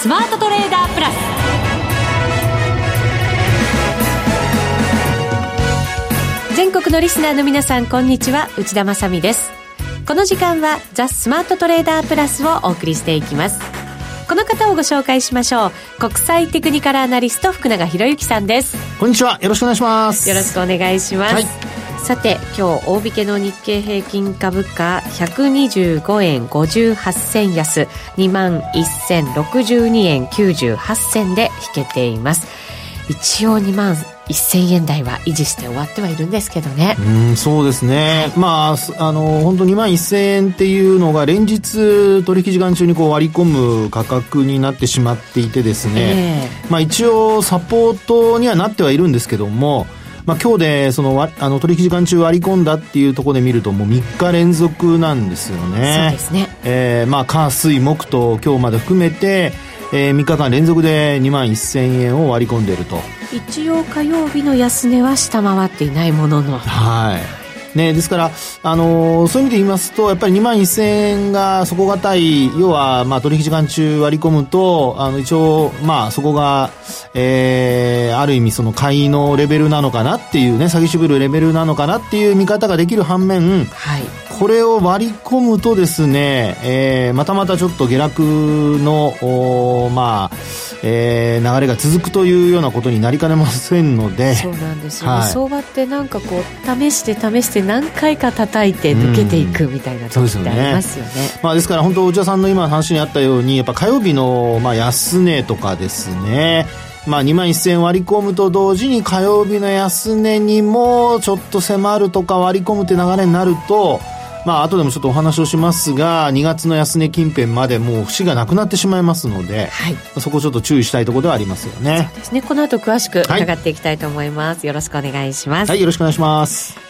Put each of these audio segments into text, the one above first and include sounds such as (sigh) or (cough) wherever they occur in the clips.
スマートトレーダープラス。全国のリスナーの皆さんこんにちは。内田まさです。この時間はザ・スマートトレーダープラスをお送りしていきます。この方をご紹介しましょう。国際テクニカルアナリスト福永博之さんです。こんにちは。よろしくお願いします。よろしくお願いします、はい、さて今日大引けの日経平均株価125円58銭安2万1062円98銭で引けています一応2万1000円台は維持して終わってはいるんですけどね。うん、そうですね。はい、まあ、あの、本当2万1000円っていうのが連日取引時間中にこう割り込む価格になってしまっていてですね、えー、まあ一応サポートにはなってはいるんですけども、まあ、今日でそのあの取引時間中割り込んだっていうところで見るともう3日連続なんですよね。そうですね。えー、まあ火水木と今日まで含めて、えー、3日間連続で2万1000円を割り込んでいると。一応火曜日の安値は下回っていないものの。はい。ね、ですから、あのー、そういう意味で言いますと、やっぱり2万1000円が底堅い、要は、まあ、取引時間中割り込むと、あの、一応、まあ、そこが、えー、ある意味その買いのレベルなのかなっていうね、詐欺渋るレベルなのかなっていう見方ができる反面、はい。これを割り込むとですね、えー、またまたちょっと下落の、おまあ、えー、流れが続くというようなことになりかねませんのでそうなんですよね、はい、相場ってなんかこう試して試して何回か叩いて抜けていくみたいな時ってありますよね,、まあ、ですから本当内田さんの今の話にあったようにやっぱ火曜日の、まあ、安値とかですね。まあ、2万1000円割り込むと同時に火曜日の安値にもちょっと迫るとか割り込むって流れになるとまあ後でもちょっとお話をしますが2月の安値近辺までもう節がなくなってしまいますので、はい、そこちょっと注意したいところではありますよね。そうですね。この後詳しく伺っていきたいと思います、はい、よろしくお願いします。はいよろしくお願いします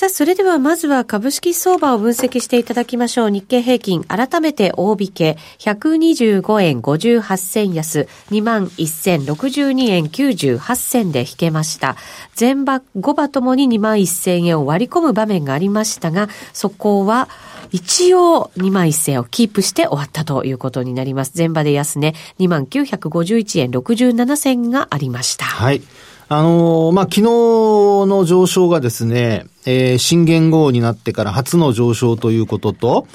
さあ、それではまずは株式相場を分析していただきましょう。日経平均、改めて大引け、125円58銭安、21,062円98銭で引けました。前場、5場ともに21,000円を割り込む場面がありましたが、そこは、一応2万1000円をキープして終わったということになります。前場で安値2万951円67銭がありました。はい。あのー、まあ、昨日の上昇がですね、えー、新元号になってから初の上昇ということと、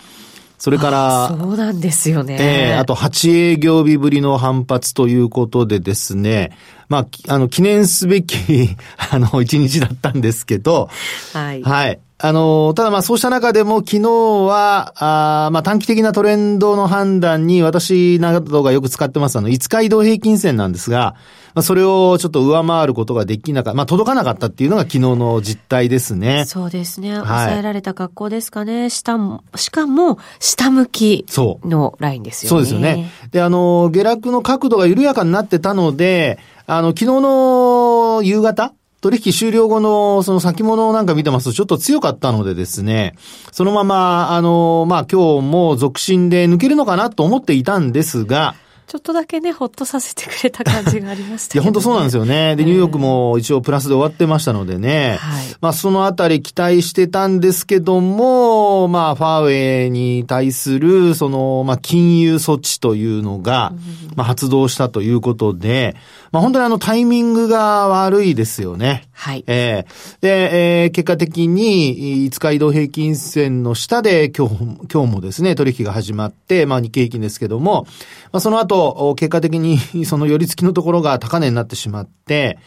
それから、そうなんですよね。えー、あと8営業日ぶりの反発ということでですね、まあ、あの、記念すべき (laughs) あの、一日だったんですけど、はい。はい。あの、ただまあそうした中でも昨日は、あまあ短期的なトレンドの判断に私などがよく使ってますあの、5日移動平均線なんですが、まあそれをちょっと上回ることができなかった、まあ届かなかったっていうのが昨日の実態ですね。そうですね。抑えられた格好ですかね。下も、しかも下向きのラインですよね。そうですよね。で、あの、下落の角度が緩やかになってたので、あの、昨日の夕方取引終了後のその先物なんか見てますとちょっと強かったのでですね、そのまま、あの、まあ、今日も続伸で抜けるのかなと思っていたんですが、ちょっとだけね、ほっとさせてくれた感じがありました、ね、(laughs) いや、本当そうなんですよね。で、ニューヨークも一応プラスで終わってましたのでね。はい。まあ、そのあたり期待してたんですけども、まあ、ファーウェイに対する、その、まあ、金融措置というのが、まあ、発動したということで、まあ、本当にあの、タイミングが悪いですよね。はい。えー、で、えー、結果的に、5日移動平均線の下で今日、今日もですね、取引が始まって、まあ、日経平均ですけども、まあ、その後、と、結果的に (laughs) その寄り付きのところが高値になってしまって、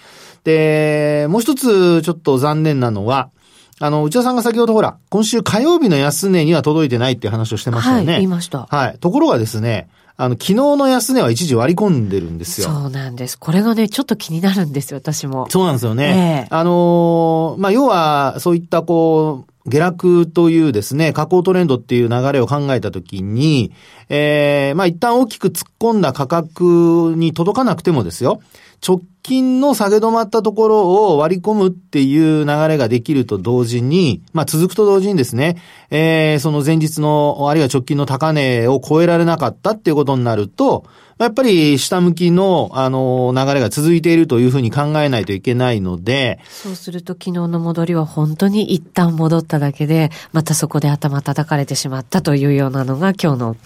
で、もう一つちょっと残念なのは、あの、内田さんが先ほどほら、今週火曜日の安値には届いてないっていう話をしてましたよね。はい、言いました。はい。ところがですね、あの、昨日の安値は一時割り込んでるんですよ。そうなんです。これがね、ちょっと気になるんですよ、私も。そうなんですよね。えー、あのまあ、要は、そういったこう、下落というですね、下降トレンドっていう流れを考えたときに、えー、まあ一旦大きく突っ込んだ価格に届かなくてもですよ、直近の下げ止まったところを割り込むっていう流れができると同時に、まあ続くと同時にですね、えー、その前日の、あるいは直近の高値を超えられなかったっていうことになると、やっぱり下向きの、あの、流れが続いているというふうに考えないといけないので。そうすると昨日の戻りは本当に一旦戻っただけで、またそこで頭叩かれてしまったというようなのが今日の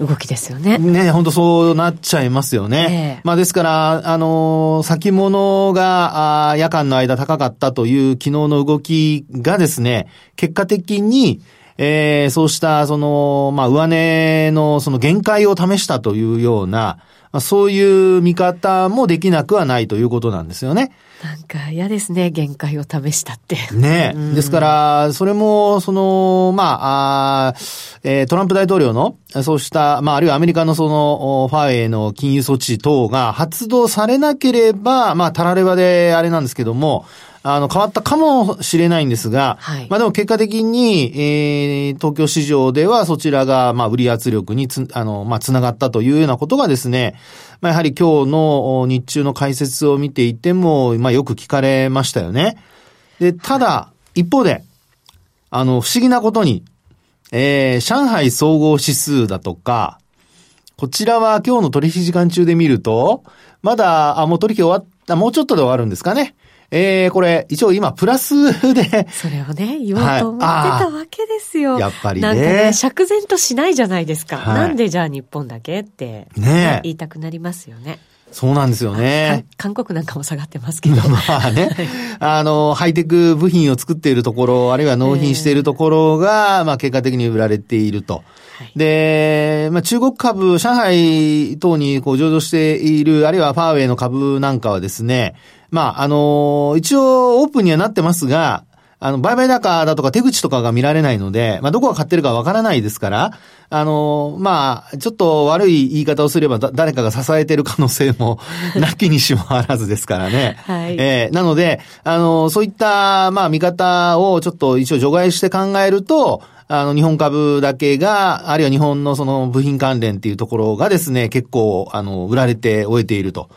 動きですよね。ね、本当そうなっちゃいますよね。えー、まあですから、あの、先物が、あ夜間の間高かったという昨日の動きがですね、結果的に、えー、そうした、その、まあ、上値のその限界を試したというような、まあ、そういう見方もできなくはないということなんですよね。なんか嫌ですね、限界を試したって。ね、うん、ですから、それも、その、まあ、あえー、トランプ大統領の、そうした、まあ、あるいはアメリカのその、ファーウェイの金融措置等が発動されなければ、まあ、たらればであれなんですけども、あの、変わったかもしれないんですが、はい、まあでも結果的に、えー、東京市場ではそちらが、まあ、売り圧力につ、あの、まあ、つながったというようなことがですね、まあ、やはり今日の日中の解説を見ていても、まあ、よく聞かれましたよね。で、ただ、一方で、あの、不思議なことに、えー、上海総合指数だとか、こちらは今日の取引時間中で見ると、まだ、あ、もう取引終わった、もうちょっとで終わるんですかね。えー、これ、一応今、プラスで。それをね、言おうと思ってたわけですよ。やっぱりね。なんかね、釈然としないじゃないですか。はい、なんでじゃあ日本だけって、ね、言いたくなりますよね。そうなんですよね。韓国なんかも下がってますけど。(laughs) まあね。あの、ハイテク部品を作っているところ、あるいは納品しているところが、まあ結果的に売られていると。で、まあ中国株、上海等にこう上場している、あるいはファーウェイの株なんかはですね、まあ、あのー、一応オープンにはなってますが、あの、売買高だとか手口とかが見られないので、まあ、どこが買ってるかわからないですから、あのー、まあ、ちょっと悪い言い方をすれば、誰かが支えてる可能性も、(laughs) なきにしもあらずですからね。はい。えー、なので、あのー、そういった、まあ、見方をちょっと一応除外して考えると、あの、日本株だけが、あるいは日本のその部品関連っていうところがですね、結構、あの、売られて終えていると。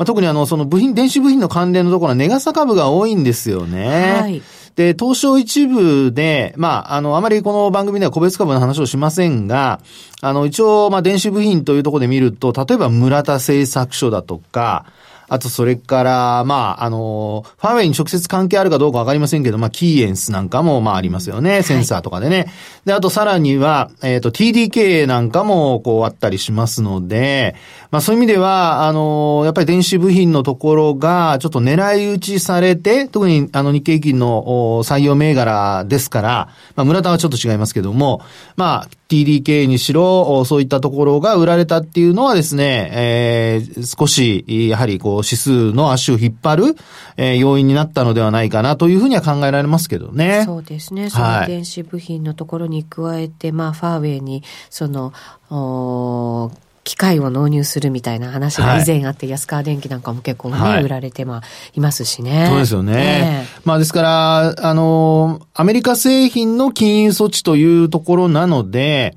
まあ、特にあの、その部品、電子部品の関連のところはネガサ株が多いんですよね。はい。で、東証一部で、まあ、あの、あまりこの番組では個別株の話をしませんが、あの、一応、まあ、電子部品というところで見ると、例えば村田製作所だとか、あとそれから、まあ、あの、ファーウェイに直接関係あるかどうかわかりませんけど、まあ、キーエンスなんかも、まあ、ありますよね。センサーとかでね。はい、で、あとさらには、えっ、ー、と、TDK なんかも、こう、あったりしますので、まあ、そういう意味では、あの、やっぱり電子部品のところが、ちょっと狙い撃ちされて、特に、あの、日経金の採用銘柄ですから、まあ、村田はちょっと違いますけども、まあ、TDK にしろ、そういったところが売られたっていうのはですね、えー、少し、やはりこう、指数の足を引っ張る、えー、要因になったのではないかなというふうには考えられますけどね。そうですね。その電子部品のところに加えて、はい、まあ、ファーウェイに、その、お機械を納入するみたいな話が以前あって、はい、安川電機なんかも結構ね、はい、売られてまあいますしね。そうですよね。えー、まあですから、あの、アメリカ製品の禁輸措置というところなので、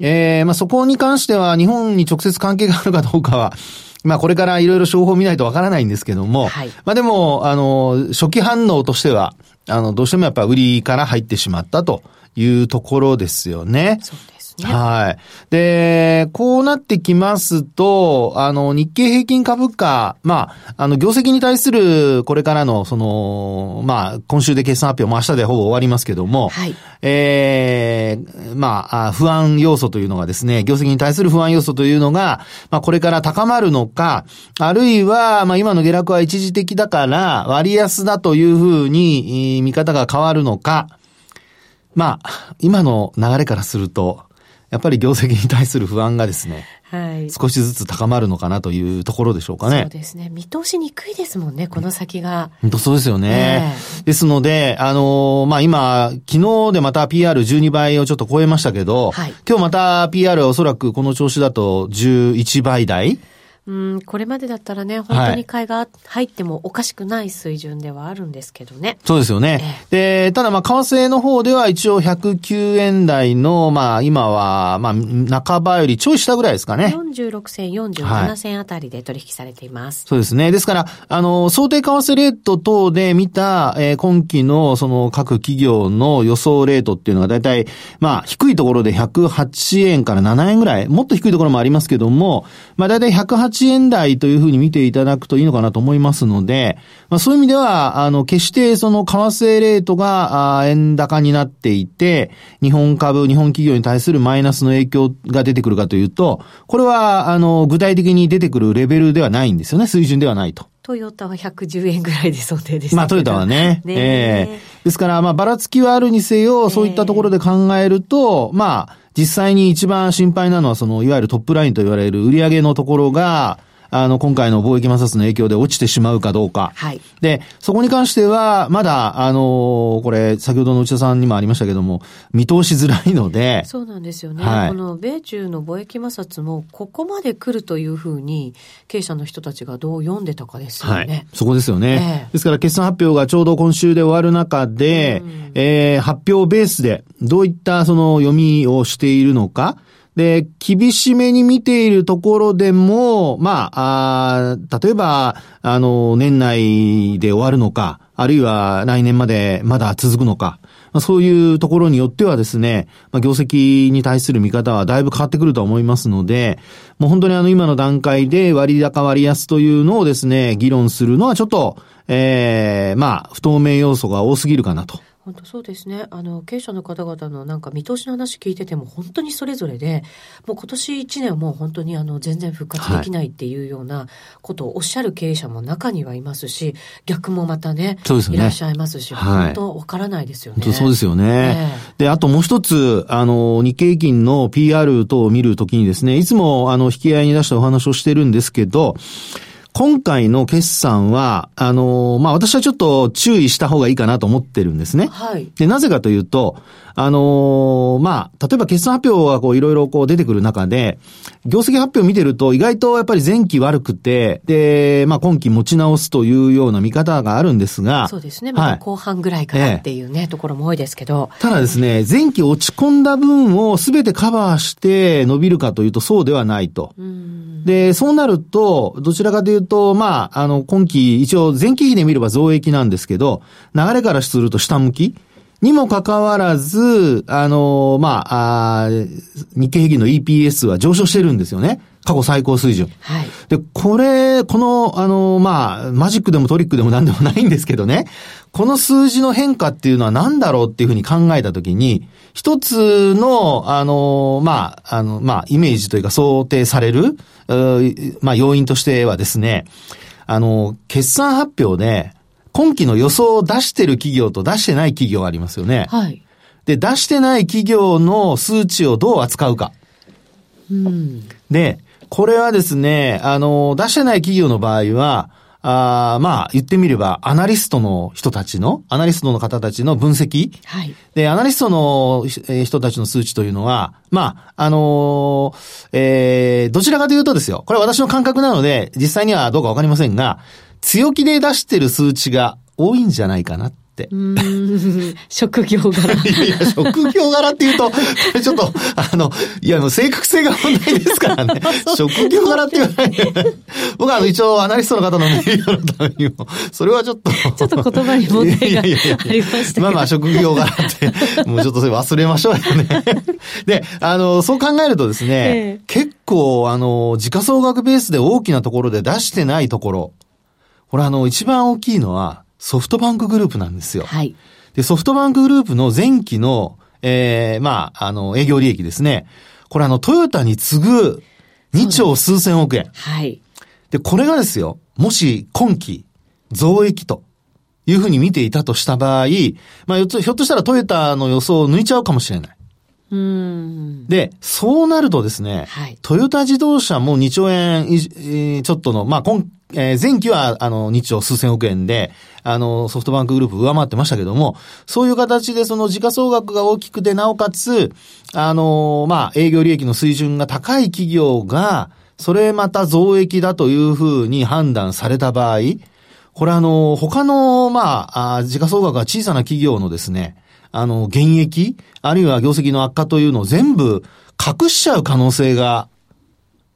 えー、まあそこに関しては日本に直接関係があるかどうかは、(laughs) まあこれからいろいろ情報を見ないとわからないんですけども、はい、まあでも、あの、初期反応としては、あの、どうしてもやっぱ売りから入ってしまったというところですよね。そうですね。はい。で、こうなってきますと、あの、日経平均株価、まあ、あの、業績に対する、これからの、その、まあ、今週で決算発表も明日でほぼ終わりますけども、はい。えー、まあ、不安要素というのがですね、業績に対する不安要素というのが、まあ、これから高まるのか、あるいは、まあ、今の下落は一時的だから、割安だというふうに、見方が変わるのか、まあ、今の流れからすると、やっぱり業績に対する不安がですね、はい、少しずつ高まるのかなというところでしょうかね。そうですね。見通しにくいですもんね、この先が。本当そうですよね。えー、ですので、あのー、まあ、今、昨日でまた PR12 倍をちょっと超えましたけど、はい、今日また PR はおそらくこの調子だと11倍台うん、これまでだったらね、本当に買いが入ってもおかしくない水準ではあるんですけどね。そうですよね。で、ただまあ、為替の方では一応109円台の、まあ、今は、まあ、半ばよりちょい下ぐらいですかね。46銭、47銭あたりで取引されています。そうですね。ですから、あの、想定為替レート等で見た、えー今期のその各企業の予想レートっていうのがだいたい、まあ、低いところで108円から7円ぐらい、もっと低いところもありますけども、まあ、だいた18円台というふうに見ていただくといいのかなと思いますので、まあ、そういう意味では、あの、決してその為替レートが、円高になっていて、日本株、日本企業に対するマイナスの影響が出てくるかというと、これは、あの、具体的に出てくるレベルではないんですよね。水準ではないと。トヨタは110円ぐらいで想定でしたまあ、トヨタはね。ね。ええ。ですから、まあ、ばらつきはあるにせよ、そういったところで考えると、まあ、実際に一番心配なのは、その、いわゆるトップラインと言われる売上のところが、あの、今回の貿易摩擦の影響で落ちてしまうかどうか。はい。で、そこに関しては、まだ、あのこれ、先ほどの内田さんにもありましたけども、見通しづらいので、そうなんですよね。はいこの米中の貿易摩擦もここまで来るというふうに経営者の人たちがどう読んでたかですよはいね。。そこですよね。ええですから決算発表がちょうど今週で終わる中で、うんえー発表ベースでどういったその読みをしているのか、で、厳しめに見ているところでも、まあ、あ例えば、あの、年内で終わるのか、あるいは来年までまだ続くのか、まあそういうところによってはですね、まあ、業績に対する見方はだいぶ変わってくると思いますので、もう本当にあの今の段階で割高割安というのをですね、議論するのはちょっと、ええまあ、不透明要素が多すぎるかなと。本当そうですね。あの、経営者の方々のなんか見通しの話聞いてても本当にそれぞれで、もう今年1年はもう本当にあの全然復活できないっていうようなことをおっしゃる経営者も中にはいますし、逆もまたね、そうですよねいらっしゃいますし、はい本当わからないですよね。本当そうですよね。えで、あともう一つ、あの、日経平均の PR 等を見るときにですね、いつも、あの、引き合いに出したお話をしてるんですけど、今回の決算は、あの、まあ、私はちょっと注意した方がいいかなと思ってるんですね。はい。で、なぜかというと、あのーまあ、例えば決算発表がこういろいろこう出てくる中で、業績発表見てると意外とやっぱり前期悪くて、で、まあ今期持ち直すというような見方があるんですが、そうですね。はいまた後半ぐらいからっていうね、ところも多いですけど。ただですね、前期落ち込んだ分を全てカバーして伸びるかというとそうではないと。うん。で、そうなると、どちらかというと、まあ、あの、今期、一応前期比で見れば増益なんですけど、流れからすると下向き？にもかかわらず、あの、まあ、あー日経平均の EPS は上昇してるんですよね。過去最高水準。はい。で、これ、この、あの、まあ、マジックでもトリックでも何でもないんですけどね、この数字の変化っていうのは何だろうっていうふうに考えたときに、一つの、あの、まあ、あの、まあ、イメージというか想定される、まあ、要因としてはですね、あの、決算発表で、今期の予想を出してる企業と出してない企業ありますよね。はい。で、出してない企業の数値をどう扱うか。うん。で、これはですね、あの、出してない企業の場合は、あーまあ、言ってみれば、アナリストの人たちの、アナリストの方たちの分析。はい。でで、アナリストのえー人たちの数値というのは、まあ、あのーえーどちらかというとですよ、これは私の感覚なので、実際にはどうかわかりませんが、強気で出してる数値が多いんじゃないかな。(laughs) 職業柄。いや職業柄っていうと、(laughs) ちょっと、あの、いや、もう正確性が問題ですから (laughs) ね。職業柄って言わないで。僕はあの、一応、アナリストの方のメディアのためにも、それはちょっと。ちょっと言葉に問題がありましたまあまあ、職業柄って、もうちょっとそれ忘れましょうよね。で、あの、そう考えるとですね、ええ結構、あの、時価総額ベースで大きなところで出してないところ、これあの、一番大きいのは、ソフトバンクグループなんですよ。はい。で、ソフトバンクグループの前期の、ええまあ、あの、営業利益ですね。これあの、トヨタに次ぐ2兆数千億円。はい。で、これがですよ、もし今期増益というふうに見ていたとした場合、まあ、ひょっとしたらトヨタの予想を抜いちゃうかもしれない。で、そうなるとですね、はい。トヨタ自動車も2兆円ちょっとの、まあ、今、えー前期は、あの、2兆数千億円で、あの、ソフトバンクグループ上回ってましたけども、そういう形でその時価総額が大きくて、なおかつ、あの、まあ、営業利益の水準が高い企業がそれまた増益だというふうに判断された場合、これあの、他の、まあ、あ時価総額が小さな企業のですね、あの、減益、あるいは業績の悪化というのを全部隠しちゃう可能性が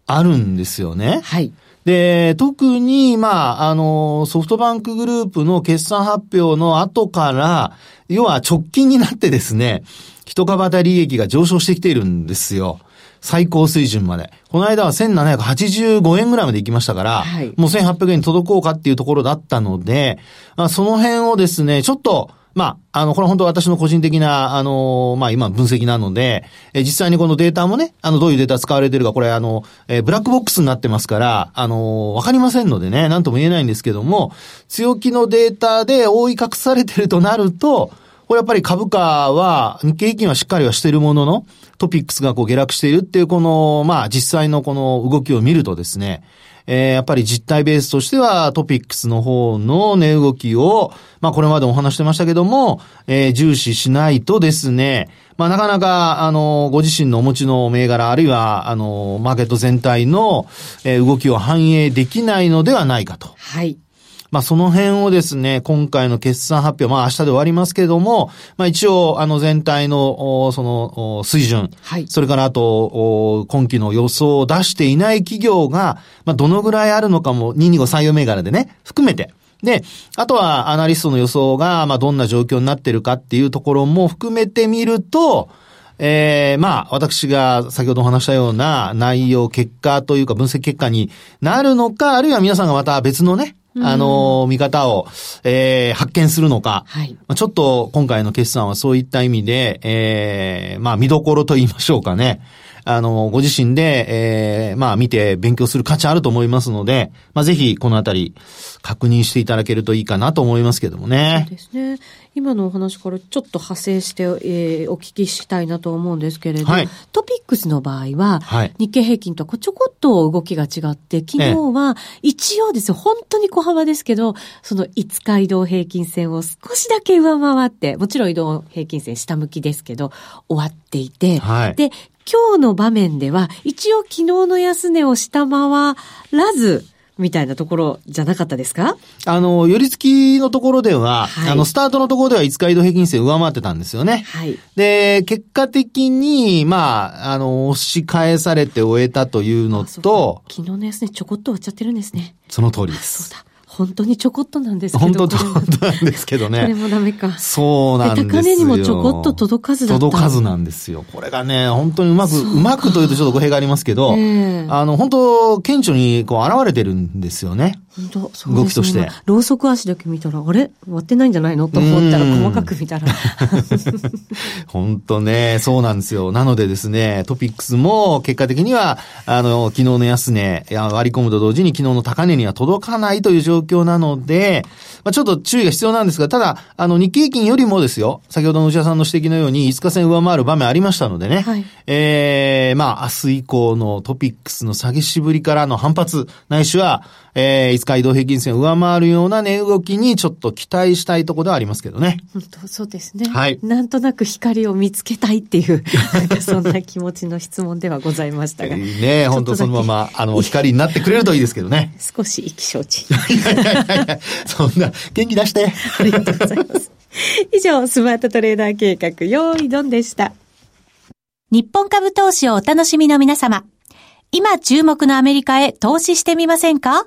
あるんですよね。はい。で、特に、まあ、あの、ソフトバンクグループの決算発表の後から、要は直近になってですね、一株当たり利益が上昇してきているんですよ。最高水準まで。この間は1785円ぐらいまで行きましたから、はい、もう1800円に届こうかっていうところだったので、まあ、その辺をですね、ちょっと、まあ、あの、これ本当私の個人的な、あの、まあ今分析なので、え実際にこのデータもね、あの、どういうデータ使われてるか、これあの、えブラックボックスになってますから、あの、わかりませんのでね、なんとも言えないんですけども、強気のデータで覆い隠されてるとなると、これやっぱり株価は、日経平均はしっかりはしてるものの、トピックスがこう下落しているっていうこの、まあ実際のこの動きを見るとですね、えー、やっぱり実態ベースとしてはトピックスの方の値動きを、まあこれまでお話してましたけども、えー、重視しないとですね、まあなかなか、あの、ご自身のお持ちの銘柄、あるいは、あの、マーケット全体の、えー、動きを反映できないのではないかと。はい。まあその辺をですね、今回の決算発表、まあ明日で終わりますけれども、まあ一応、あの全体の、その、水準、はい、それからあと、今期の予想を出していない企業が、まあどのぐらいあるのかも、225採用銘柄でね、含めて、で、あとはアナリストの予想が、まあどんな状況になってるかっていうところも含めてみると、ええー、まあ、私が先ほどお話したような内容、結果というか分析結果になるのか、あるいは皆さんがまた別のね、あの、見方を、えー、発見するのか。はい。ちょっと今回の決算はそういった意味で、えー、まあ見どころと言いましょうかね。あの、ご自身で、えー、まあ見て勉強する価値あると思いますので、まあぜひこのあたり確認していただけるといいかなと思いますけどもね。そうですね。今のお話からちょっと派生して、えー、お聞きしたいなと思うんですけれど、はい、トピックスの場合は、はい、日経平均とちょこっと動きが違って、昨日は一応ですよ、本当に小幅ですけど、その5日移動平均線を少しだけ上回って、もちろん移動平均線下向きですけど、終わっていて、はい、で、今日の場面では、一応昨日の安値を下回らず、みたいなところじゃなかったですか？あの、寄り付きのところでは、はい、あの、スタートのところでは5日移動平均線上回ってたんですよね。はい。で、結果的に、まあ、あの、押し返されて終えたというのと、昨日の安値ちょこっと終わっちゃってるんですね。その通りです。そうだ。本当にちょこっとなんですけど。本当本当なんですけどね。これもダメか。そうなんですよ。高値にもちょこっと届かずだった。届かずなんですよ。これがね、本当にうまく、うまくというとちょっと語弊がありますけど、えー、あの、本当、顕著にこう現れてるんですよね。動きとして。ローソク足だけ見たら、あれ？割ってないんじゃないの？と思ったら、細かく見たら。(laughs) 本当ね、そうなんですよ。なのでですね、トピックスも結果的には、あの、昨日の安値、割り込むと同時に昨日の高値には届かないという状況なので、まあ、ちょっと注意が必要なんですが、ただ、あの、日経平均よりもですよ、先ほどの内田さんの指摘のように、5日線上回る場面ありましたのでね、はい、ええー、まあ、明日以降のトピックスの下げしぶりからの反発、ないしは、えー、5日移動平均線を上回るような値動きにちょっと期待したいところではありますけどね。本当そうですね。はい。なんとなく光を見つけたいっていう、なんかそんな気持ちの質問ではございましたが。(laughs) ね本当そのまま、あの、光になってくれるといいですけどね。少し意気消沈。いやいやいやいや、そんな、元気出して。ありがとうございます。以上、スマートトレーダー計画、用意ドンでした。日本株投資をお楽しみの皆様。今注目のアメリカへ投資してみませんか？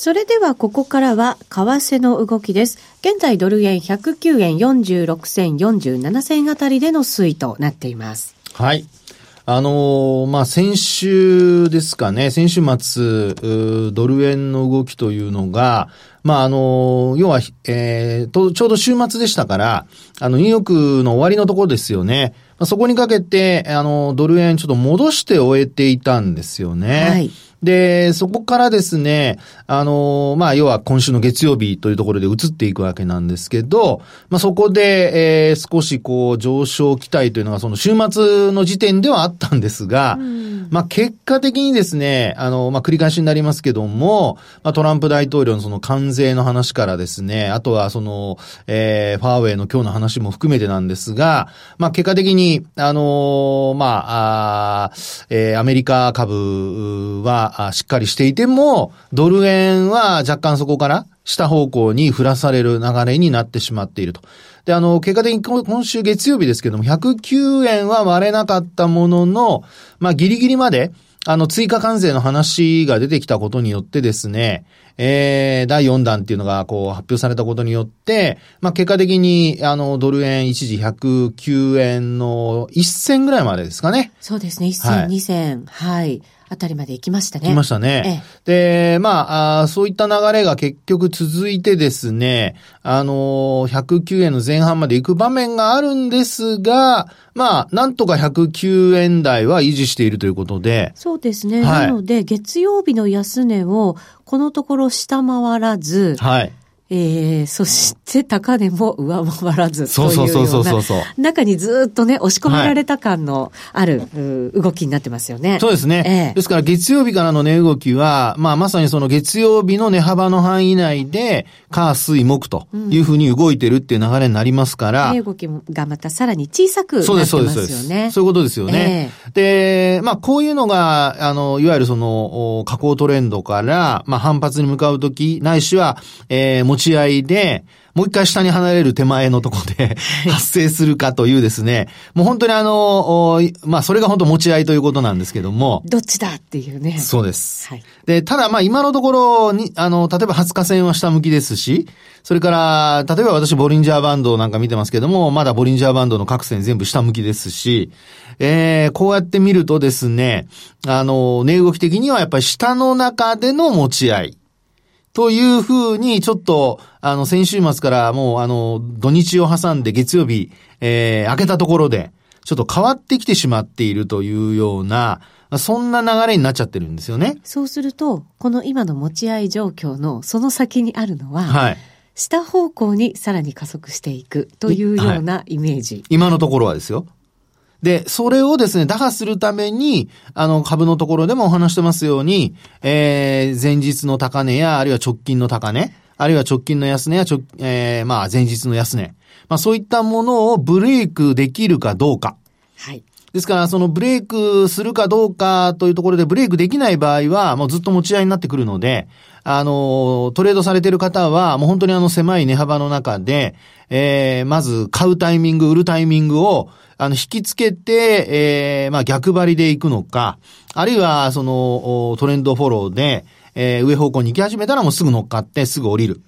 それではここからは為替の動きです。現在ドル円109円46銭47銭あたりでの推移となっています。はい。あのー、まあ、先週ですかね、先週末、ドル円の動きというのが、まあ、あのー、要は、えー、と、ちょうど週末でしたから、あの、ニューヨークの終わりのところですよね。まあ、そこにかけて、あの、ドル円ちょっと戻して終えていたんですよね。はい。で、そこからですね、あの、まあ、要は今週の月曜日というところで移っていくわけなんですけど、まあ、そこで、えー、少しこう上昇期待というのがその週末の時点ではあったんですが、まあ、結果的にですね、あの、まあ、繰り返しになりますけども、まあ、トランプ大統領のその関税の話からですね、あとはその、えー、ファーウェイの今日の話も含めてなんですが、まあ、結果的に、あのまあ、あえー、アメリカ株は、しっかりしていても、ドル円は若干そこから下方向に振らされる流れになってしまっていると。で、あの、結果的に今週月曜日ですけども、109円は割れなかったものの、まあ、ギリギリまで、あの、追加関税の話が出てきたことによってですね、えー、第4弾っていうのがこう発表されたことによって、まあ、結果的に、あの、ドル円一時109円の1銭ぐらいまでですかね。そうですね、1銭、はい、2銭。はい。あたりまで行きましたね。行きましたね。ええ、で、まあそういった流れが結局続いてですね、あのー、109円の前半まで行く場面があるんですが、まあ、なんとか109円台は維持しているということで。そうですね。はい、なので、月曜日の安値をこのところ下回らず、はい。えー、そして高値も上回らずというような、そうそうそうそう中にずっとね、押し込められた感のある、はい、動きになってますよね。そうですね。えー、ですから月曜日からの値動きは、まあまさにその月曜日の値幅の範囲内で、火、水、木というふうに動いてるっていう流れになりますから。値、うん、動きがまたさらに小さくなってますよね。そうです、そうです。そういうことですよね。えー、で、まあこういうのが、あの、いわゆるその、下降トレンドから、まあ反発に向かうとき、ないしは、えー、持ち合いで、もう一回下に離れる手前のところで (laughs) 発生するかというですね、もう本当にあの、まあそれが本当持ち合いということなんですけども。どっちだっていうね。そうです。はい。で、ただまあ今のところに、あの、例えば20日線は下向きですし、それから、例えば私ボリンジャーバンドなんか見てますけども、まだボリンジャーバンドの各線全部下向きですし、えー、こうやって見るとですね、あの、値動き的にはやっぱり下の中での持ち合い。というふうに、ちょっと、あの、先週末からもう、あの、土日を挟んで月曜日、えー、明けたところで、ちょっと変わってきてしまっているというような、そんな流れになっちゃってるんですよね。そうすると、この今の持ち合い状況のその先にあるのは、はい。下方向にさらに加速していくというようなイメージ。はい、今のところはですよ。で、それをですね、打破するために、あの、株のところでもお話してますように、えー、前日の高値や、あるいは直近の高値、あるいは直近の安値や、ちょ、えー、まあ、前日の安値。まあ、そういったものをブレイクできるかどうか。はい。ですから、そのブレイクするかどうかというところでブレイクできない場合は、もうずっと持ち合いになってくるので、あの、トレードされてる方は、もう本当にあの狭い値幅の中で、えー、まず買うタイミング、売るタイミングを、あの、引き付けて、えー、まあ逆張りで行くのか、あるいは、その、トレンドフォローで、えー、上方向に行き始めたらもうすぐ乗っかってすぐ降りる。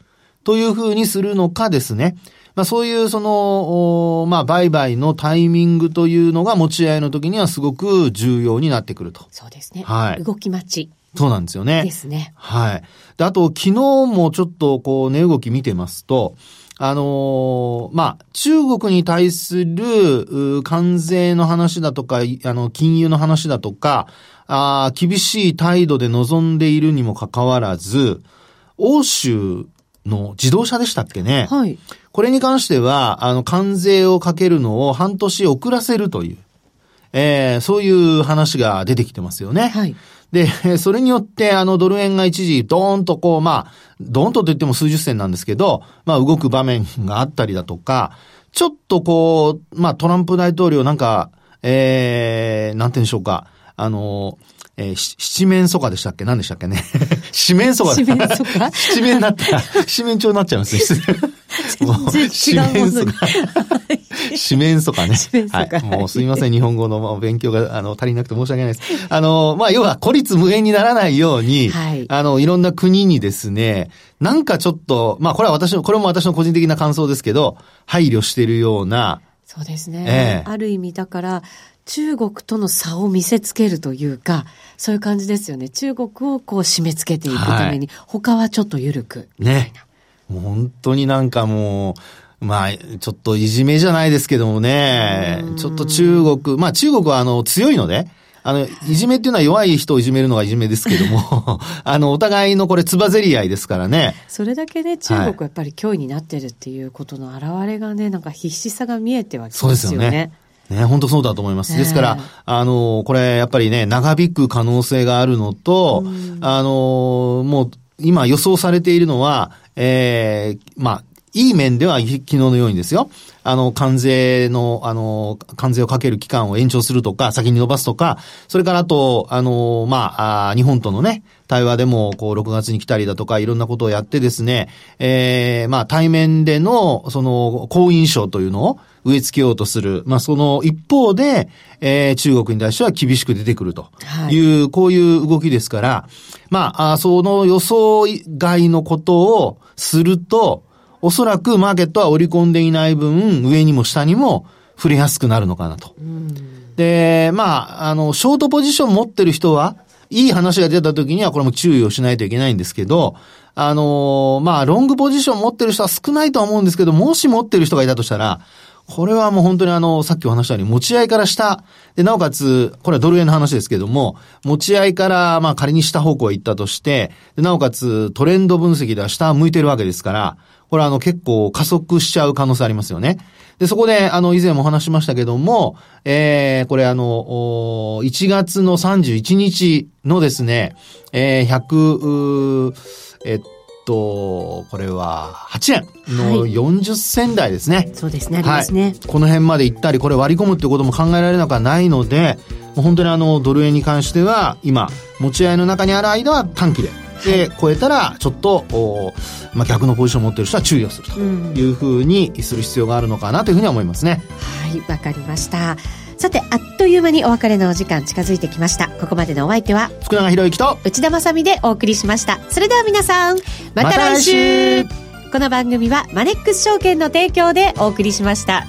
という風にするのかですね。まあそういうその、まあ売買のタイミングというのが持ち合いの時にはすごく重要になってくると。そうですね。はい。動き待ち。そうなんですよね。ですね。はい。で、あと、昨日もちょっとこう、値動き見てますと、あのー、まあ、中国に対する、関税の話だとか、あの、金融の話だとか、あ厳しい態度で臨んでいるにもかかわらず、欧州の自動車でしたっけね。はい。これに関しては、あの、関税をかけるのを半年遅らせるという、えー、そういう話が出てきてますよね。はい。で、それによって、あの、ドル円が一時、ドーンとこう、まあ、ドーンとと言っても数十銭なんですけど、まあ、動く場面があったりだとか、ちょっとこう、まあ、トランプ大統領なんか、えー、なんて言うんでしょうか、あの、えー、七面楚歌でしたっけ？何でしたっけね？(laughs) 四面楚歌？七面楚歌？(laughs) 七面になったら、(laughs) 七面鳥になっちゃいますね。全然違うものに。四面楚歌ね。はい。もうすみません、日本語の勉強があの足りなくて申し訳ないです。あの、まあ、要は孤立無縁にならないように、はい、あの、いろんな国にですね、なんかちょっと、まあ、これは私の、これも私の個人的な感想ですけど、配慮しているような、そうですね。ええ、ある意味だから、中国との差を見せつけるというか、そういう感じですよね。中国をこう締め付けていくために、はい、他はちょっと緩く。ね。本当になんかもう、まあ、ちょっといじめじゃないですけどもね、ちょっと中国、まあ中国はあの強いので、あの、いじめっていうのは弱い人をいじめるのがいじめですけども、(laughs) あの、お互いのこれ、つばぜり合いですからね。それだけね、中国はやっぱり脅威になってるっていうことの表れがね、なんか必死さが見えてはきますよね。そうですよね。ね、本当そうだと思います。ですから、あの、これ、やっぱりね、長引く可能性があるのと、あの、もう、今予想されているのは、ええー、まあ、いい面では昨日のようにですよ。あの、関税の、あの、関税をかける期間を延長するとか、先に伸ばすとか、それからあと、あの、まあ、あ日本とのね、対話でも、こう、6月に来たりだとか、いろんなことをやってですね、ええー、まあ、対面での、その、好印象というのを植え付けようとする。まあ、その一方で、えー、中国に対しては厳しく出てくるという、はい、こういう動きですから、まあ、その予想外のことをすると、おそらくマーケットは織り込んでいない分、上にも下にも触れやすくなるのかなと。で、まあ、あの、ショートポジション持ってる人は、いい話が出た時にはこれも注意をしないといけないんですけど、あのまあ、ロングポジション持ってる人は少ないとは思うんですけど、もし持ってる人がいたとしたら、これはもう本当にあの、さっきお話したように、持ち合いから下、で、なおかつ、これはドル円の話ですけども、持ち合いから、まあ仮に下方向へ行ったとして、で、なおかつトレンド分析では下向いてるわけですから、これはあの結構加速しちゃう可能性ありますよね。で、そこで、あの、以前も話しましたけども、えー、これあの、1月の31日のですね、えー、100、えっと、これは8円の40銭台ですね。はい、そうですね、ありますね、はい。この辺まで行ったり、これ割り込むっていうことも考えられなくはないので、もう本当にあの、ドル円に関しては、今、持ち合いの中にある間は短期で、で、超えたら、ちょっと、おまあ、逆のポジションを持っている人は注意をするというふうにする必要があるのかなというふうには思いますね。はい、わかりました。さて、あっという間にお別れのお時間近づいてきました。ここまでのお相手は、福永博之と内田まさでお送りしました。それでは皆さん、また来週ま、この番組はマネックス証券の提供でお送りしました。